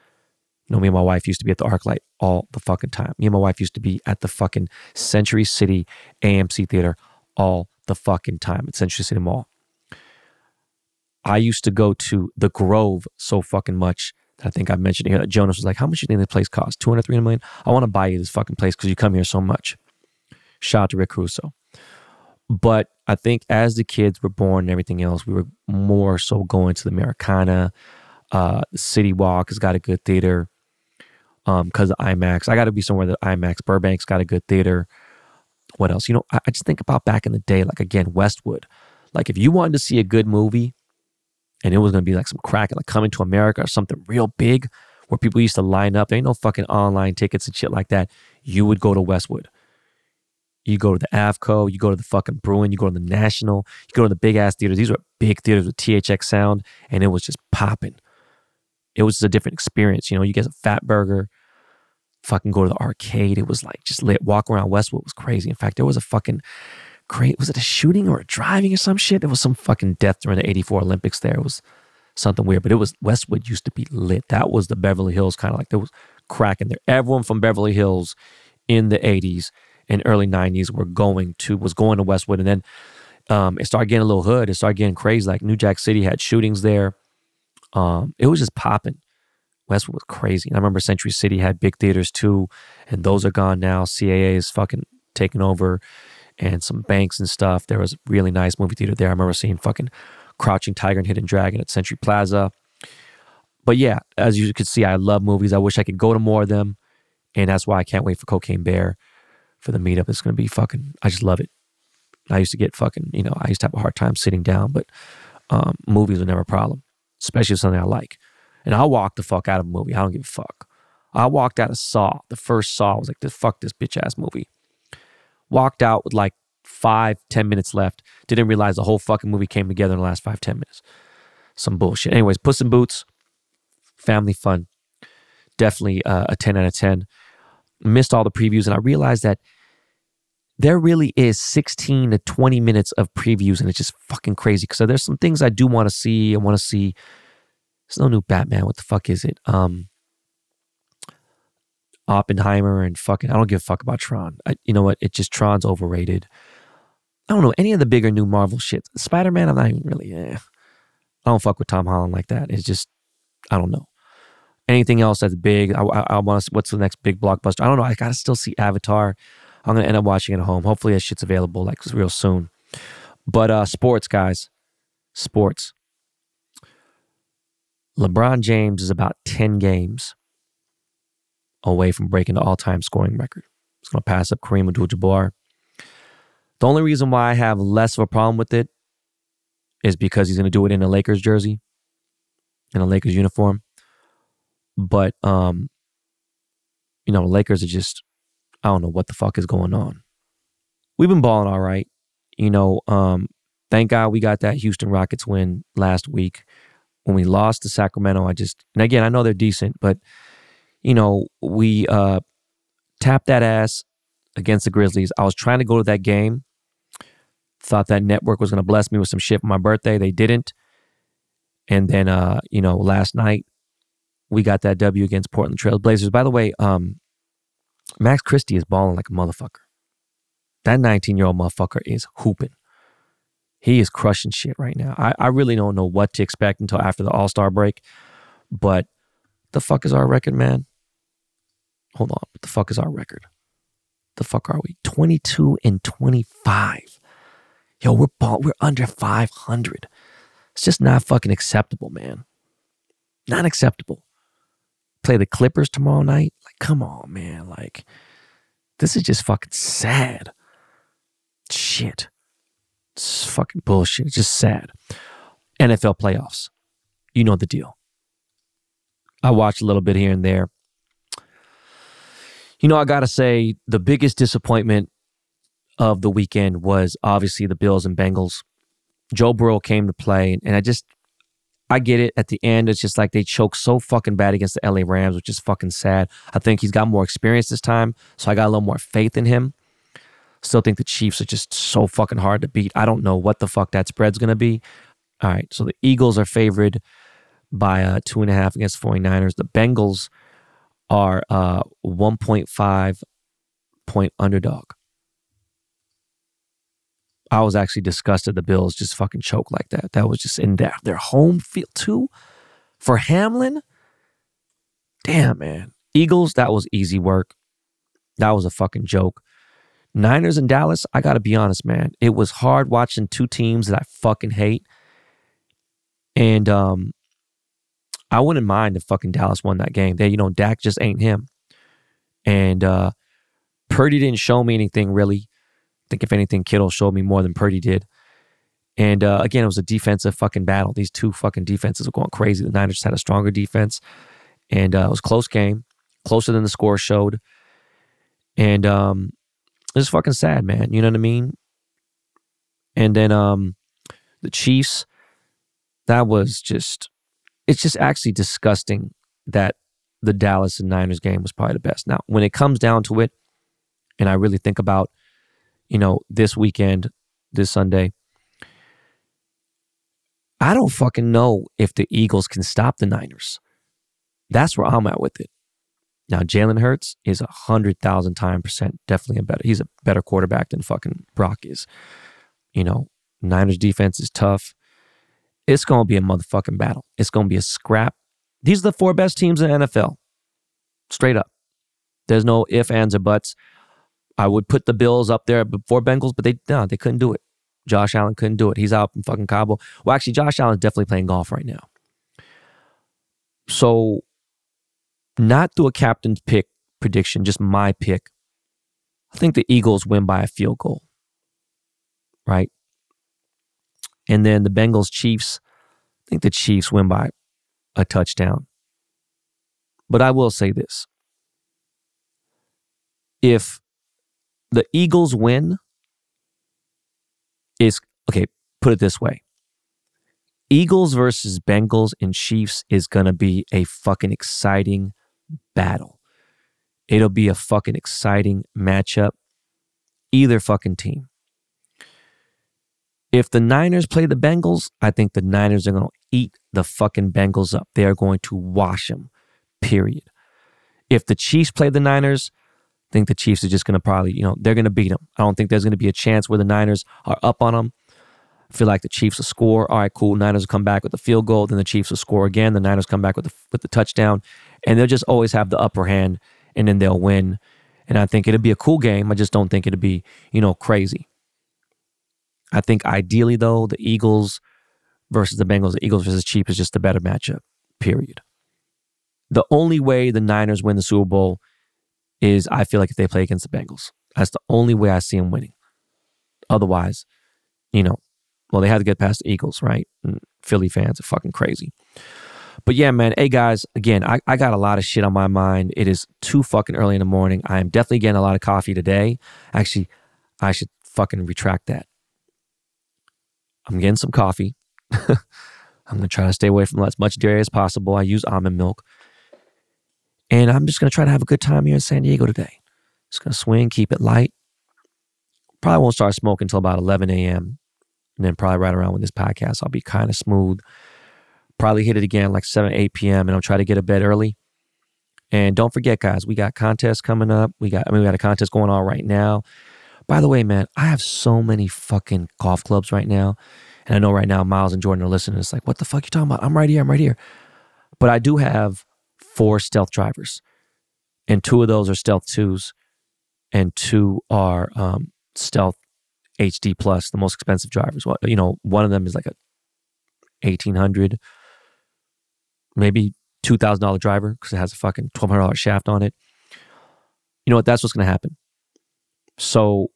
Know, me and my wife used to be at the ArcLight all the fucking time. Me and my wife used to be at the fucking Century City AMC Theater all the fucking time at Century City Mall. I used to go to the Grove so fucking much that I think I mentioned here. Jonas was like, How much do you think the place costs? 200, 300 million? I want to buy you this fucking place because you come here so much. Shout out to Rick Caruso. But I think as the kids were born and everything else, we were more so going to the Americana. Uh, City Walk has got a good theater um because of IMAX. I got to be somewhere that IMAX Burbank's got a good theater. What else? You know, I, I just think about back in the day, like again, Westwood. Like if you wanted to see a good movie and it was gonna be like some crack, like coming to America or something real big where people used to line up. There ain't no fucking online tickets and shit like that. You would go to Westwood. You go to the Avco, you go to the fucking Bruin, you go to the National, you go to the big ass theaters. These were big theaters with THX sound, and it was just popping it was a different experience. You know, you get a fat burger, fucking go to the arcade. It was like just lit. Walk around Westwood was crazy. In fact, there was a fucking great, was it a shooting or a driving or some shit? There was some fucking death during the 84 Olympics there. It was something weird, but it was Westwood used to be lit. That was the Beverly Hills kind of like there was cracking there. Everyone from Beverly Hills in the 80s and early 90s were going to, was going to Westwood. And then um, it started getting a little hood. It started getting crazy. Like New Jack City had shootings there. Um, it was just popping Westwood was crazy. And I remember Century City had big theaters too, and those are gone now. CAA is fucking taking over, and some banks and stuff. There was a really nice movie theater there. I remember seeing fucking Crouching Tiger and Hidden Dragon at Century Plaza. But yeah, as you could see, I love movies. I wish I could go to more of them, and that's why I can't wait for Cocaine Bear for the meetup. It's gonna be fucking. I just love it. I used to get fucking. You know, I used to have a hard time sitting down, but um, movies were never a problem, especially something I like. And I'll walk the fuck out of a movie. I don't give a fuck. I walked out of Saw. The first Saw I was like, this fuck this bitch ass movie. Walked out with like five, ten minutes left. Didn't realize the whole fucking movie came together in the last five, ten minutes. Some bullshit. Anyways, Puss in Boots, family fun. Definitely uh, a 10 out of 10. Missed all the previews, and I realized that there really is 16 to 20 minutes of previews, and it's just fucking crazy. Because there's some things I do want to see. I want to see. There's no new Batman. What the fuck is it? Um, Oppenheimer and fucking. I don't give a fuck about Tron. I, you know what? It just Tron's overrated. I don't know any of the bigger new Marvel shit. Spider Man, I'm not even really. Eh. I don't fuck with Tom Holland like that. It's just, I don't know. Anything else that's big, I, I, I want to. What's the next big blockbuster? I don't know. I gotta still see Avatar. I'm gonna end up watching it at home. Hopefully, that shit's available like real soon. But uh sports, guys, sports. LeBron James is about ten games away from breaking the all-time scoring record. He's gonna pass up Kareem Abdul-Jabbar. The only reason why I have less of a problem with it is because he's gonna do it in a Lakers jersey, in a Lakers uniform. But um, you know, Lakers are just I don't know what the fuck is going on. We've been balling all right. You know, um, thank God we got that Houston Rockets win last week. When we lost to Sacramento, I just and again I know they're decent, but you know, we uh tapped that ass against the Grizzlies. I was trying to go to that game. Thought that network was gonna bless me with some shit for my birthday. They didn't. And then uh, you know, last night we got that W against Portland Trail Blazers. By the way, um, Max Christie is balling like a motherfucker. That 19 year old motherfucker is hooping. He is crushing shit right now. I, I really don't know what to expect until after the All Star break. But the fuck is our record, man? Hold on. What the fuck is our record? The fuck are we? 22 and 25. Yo, we're ball, we're under 500. It's just not fucking acceptable, man. Not acceptable play the Clippers tomorrow night. Come on, man. Like, this is just fucking sad. Shit. It's fucking bullshit. It's just sad. NFL playoffs. You know the deal. I watched a little bit here and there. You know, I got to say, the biggest disappointment of the weekend was obviously the Bills and Bengals. Joe Burrow came to play, and I just, I get it. At the end, it's just like they choke so fucking bad against the LA Rams, which is fucking sad. I think he's got more experience this time, so I got a little more faith in him. Still think the Chiefs are just so fucking hard to beat. I don't know what the fuck that spread's gonna be. All right, so the Eagles are favored by uh, two and a half against 49ers. The Bengals are uh, 1.5 point underdog. I was actually disgusted the Bills just fucking choke like that. That was just in their, their home field too. For Hamlin, damn man. Eagles, that was easy work. That was a fucking joke. Niners and Dallas, I gotta be honest, man. It was hard watching two teams that I fucking hate. And um I wouldn't mind if fucking Dallas won that game. They, you know, Dak just ain't him. And uh Purdy didn't show me anything really think if anything, Kittle showed me more than Purdy did. And uh, again, it was a defensive fucking battle. These two fucking defenses were going crazy. The Niners had a stronger defense, and uh, it was close game, closer than the score showed. And um, it was fucking sad, man. You know what I mean? And then um, the Chiefs, that was just, it's just actually disgusting that the Dallas and Niners game was probably the best. Now, when it comes down to it, and I really think about you know, this weekend, this Sunday. I don't fucking know if the Eagles can stop the Niners. That's where I'm at with it. Now, Jalen Hurts is a hundred thousand time percent definitely a better. He's a better quarterback than fucking Brock is. You know, Niners defense is tough. It's gonna be a motherfucking battle. It's gonna be a scrap. These are the four best teams in the NFL. Straight up. There's no if, ands, or buts. I would put the Bills up there before Bengals, but they no, they couldn't do it. Josh Allen couldn't do it. He's out in fucking Cabo. Well, actually, Josh Allen's definitely playing golf right now. So, not through a captain's pick prediction, just my pick. I think the Eagles win by a field goal. Right? And then the Bengals Chiefs, I think the Chiefs win by a touchdown. But I will say this. If the Eagles win, is okay, put it this way. Eagles versus Bengals and Chiefs is going to be a fucking exciting battle. It'll be a fucking exciting matchup. Either fucking team. If the Niners play the Bengals, I think the Niners are going to eat the fucking Bengals up. They are going to wash them, period. If the Chiefs play the Niners, think the Chiefs are just going to probably, you know, they're going to beat them. I don't think there's going to be a chance where the Niners are up on them. I feel like the Chiefs will score. All right, cool. Niners will come back with a field goal. Then the Chiefs will score again. The Niners come back with the, with the touchdown. And they'll just always have the upper hand and then they'll win. And I think it'll be a cool game. I just don't think it'll be, you know, crazy. I think ideally, though, the Eagles versus the Bengals, the Eagles versus Chiefs is just a better matchup, period. The only way the Niners win the Super Bowl is I feel like if they play against the Bengals. That's the only way I see them winning. Otherwise, you know, well, they had to get past the Eagles, right? And Philly fans are fucking crazy. But yeah, man. Hey, guys, again, I, I got a lot of shit on my mind. It is too fucking early in the morning. I am definitely getting a lot of coffee today. Actually, I should fucking retract that. I'm getting some coffee. I'm to try to stay away from as much dairy as possible. I use almond milk. And I'm just going to try to have a good time here in San Diego today. Just going to swing, keep it light. Probably won't start smoking until about 11 a.m. And then probably right around when this podcast, I'll be kind of smooth. Probably hit it again like 7, 8 p.m. and I'll try to get a bed early. And don't forget, guys, we got contests coming up. We got, I mean, we got a contest going on right now. By the way, man, I have so many fucking golf clubs right now. And I know right now Miles and Jordan are listening. It's like, what the fuck you talking about? I'm right here. I'm right here. But I do have four stealth drivers. And two of those are stealth twos. And two are um, stealth HD plus, the most expensive drivers. What you know, one of them is like a eighteen hundred, maybe two thousand dollar driver because it has a fucking twelve hundred dollar shaft on it. You know what? That's what's going to happen. So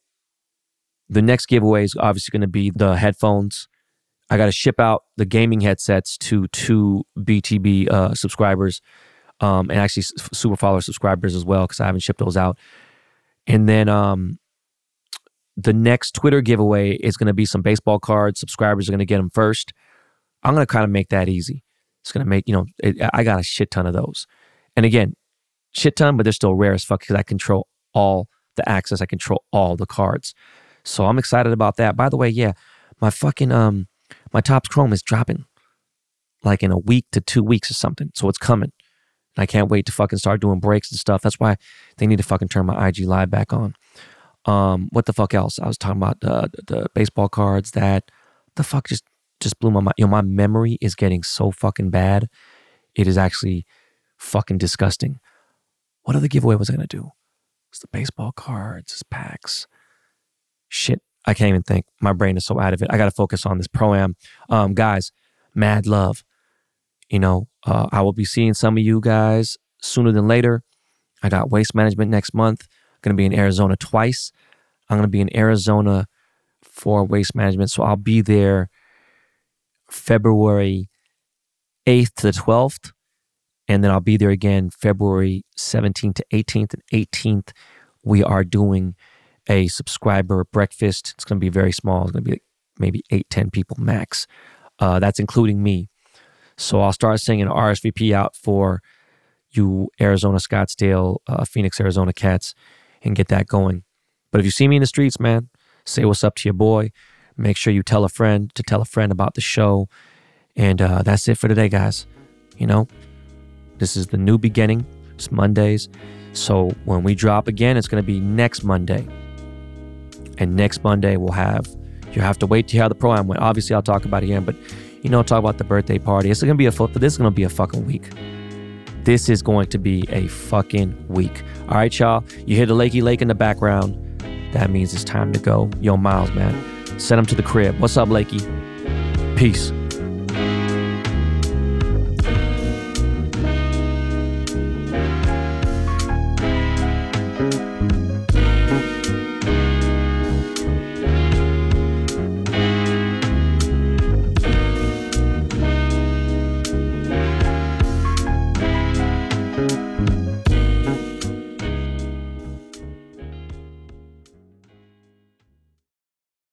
the next giveaway is obviously going to be the headphones. I got to ship out the gaming headsets to two BTB uh, subscribers, um, and actually super follower subscribers as well because I haven't shipped those out. And then um, the next Twitter giveaway is going to be some baseball cards. Subscribers are going to get them first. I'm going to kind of make that easy. It's going to make you know it, I got a shit ton of those, and again, shit ton, but they're still rare as fuck because I control all the access. I control all the cards. So I'm excited about that. By the way, yeah, my fucking um my Topps Chrome is dropping like in a week to two weeks or something. So it's coming. And I can't wait to fucking start doing breaks and stuff. That's why they need to fucking turn my IG live back on. Um, what the fuck else? I was talking about the the baseball cards that the fuck just just blew my mind. You know, my memory is getting so fucking bad. It is actually fucking disgusting. What other giveaway was I gonna do? It's the baseball cards, it's packs. Shit, I can't even think. My brain is so out of it. I got to focus on this pro am. Um, guys, mad love. You know, uh, I will be seeing some of you guys sooner than later. I got waste management next month. I'm Going to be in Arizona twice. I'm going to be in Arizona for waste management. So I'll be there February 8th to the 12th. And then I'll be there again February 17th to 18th. And 18th, we are doing a subscriber breakfast. It's going to be very small. It's going to be maybe eight, 10 people max. Uh, that's including me. So I'll start sending an RSVP out for you Arizona Scottsdale, uh, Phoenix, Arizona cats and get that going. But if you see me in the streets, man, say what's up to your boy. Make sure you tell a friend to tell a friend about the show. And uh, that's it for today, guys. You know, this is the new beginning. It's Mondays. So when we drop again, it's going to be next Monday. And next Monday, we'll have, you have to wait to hear how the program am went. Obviously, I'll talk about it again, but you know, talk about the birthday party. It's to be a, this is to be a fucking week. This is going to be a fucking week. All right, y'all. You hear the Lakey Lake in the background. That means it's time to go. Yo, Miles, man. Send him to the crib. What's up, Lakey? Peace.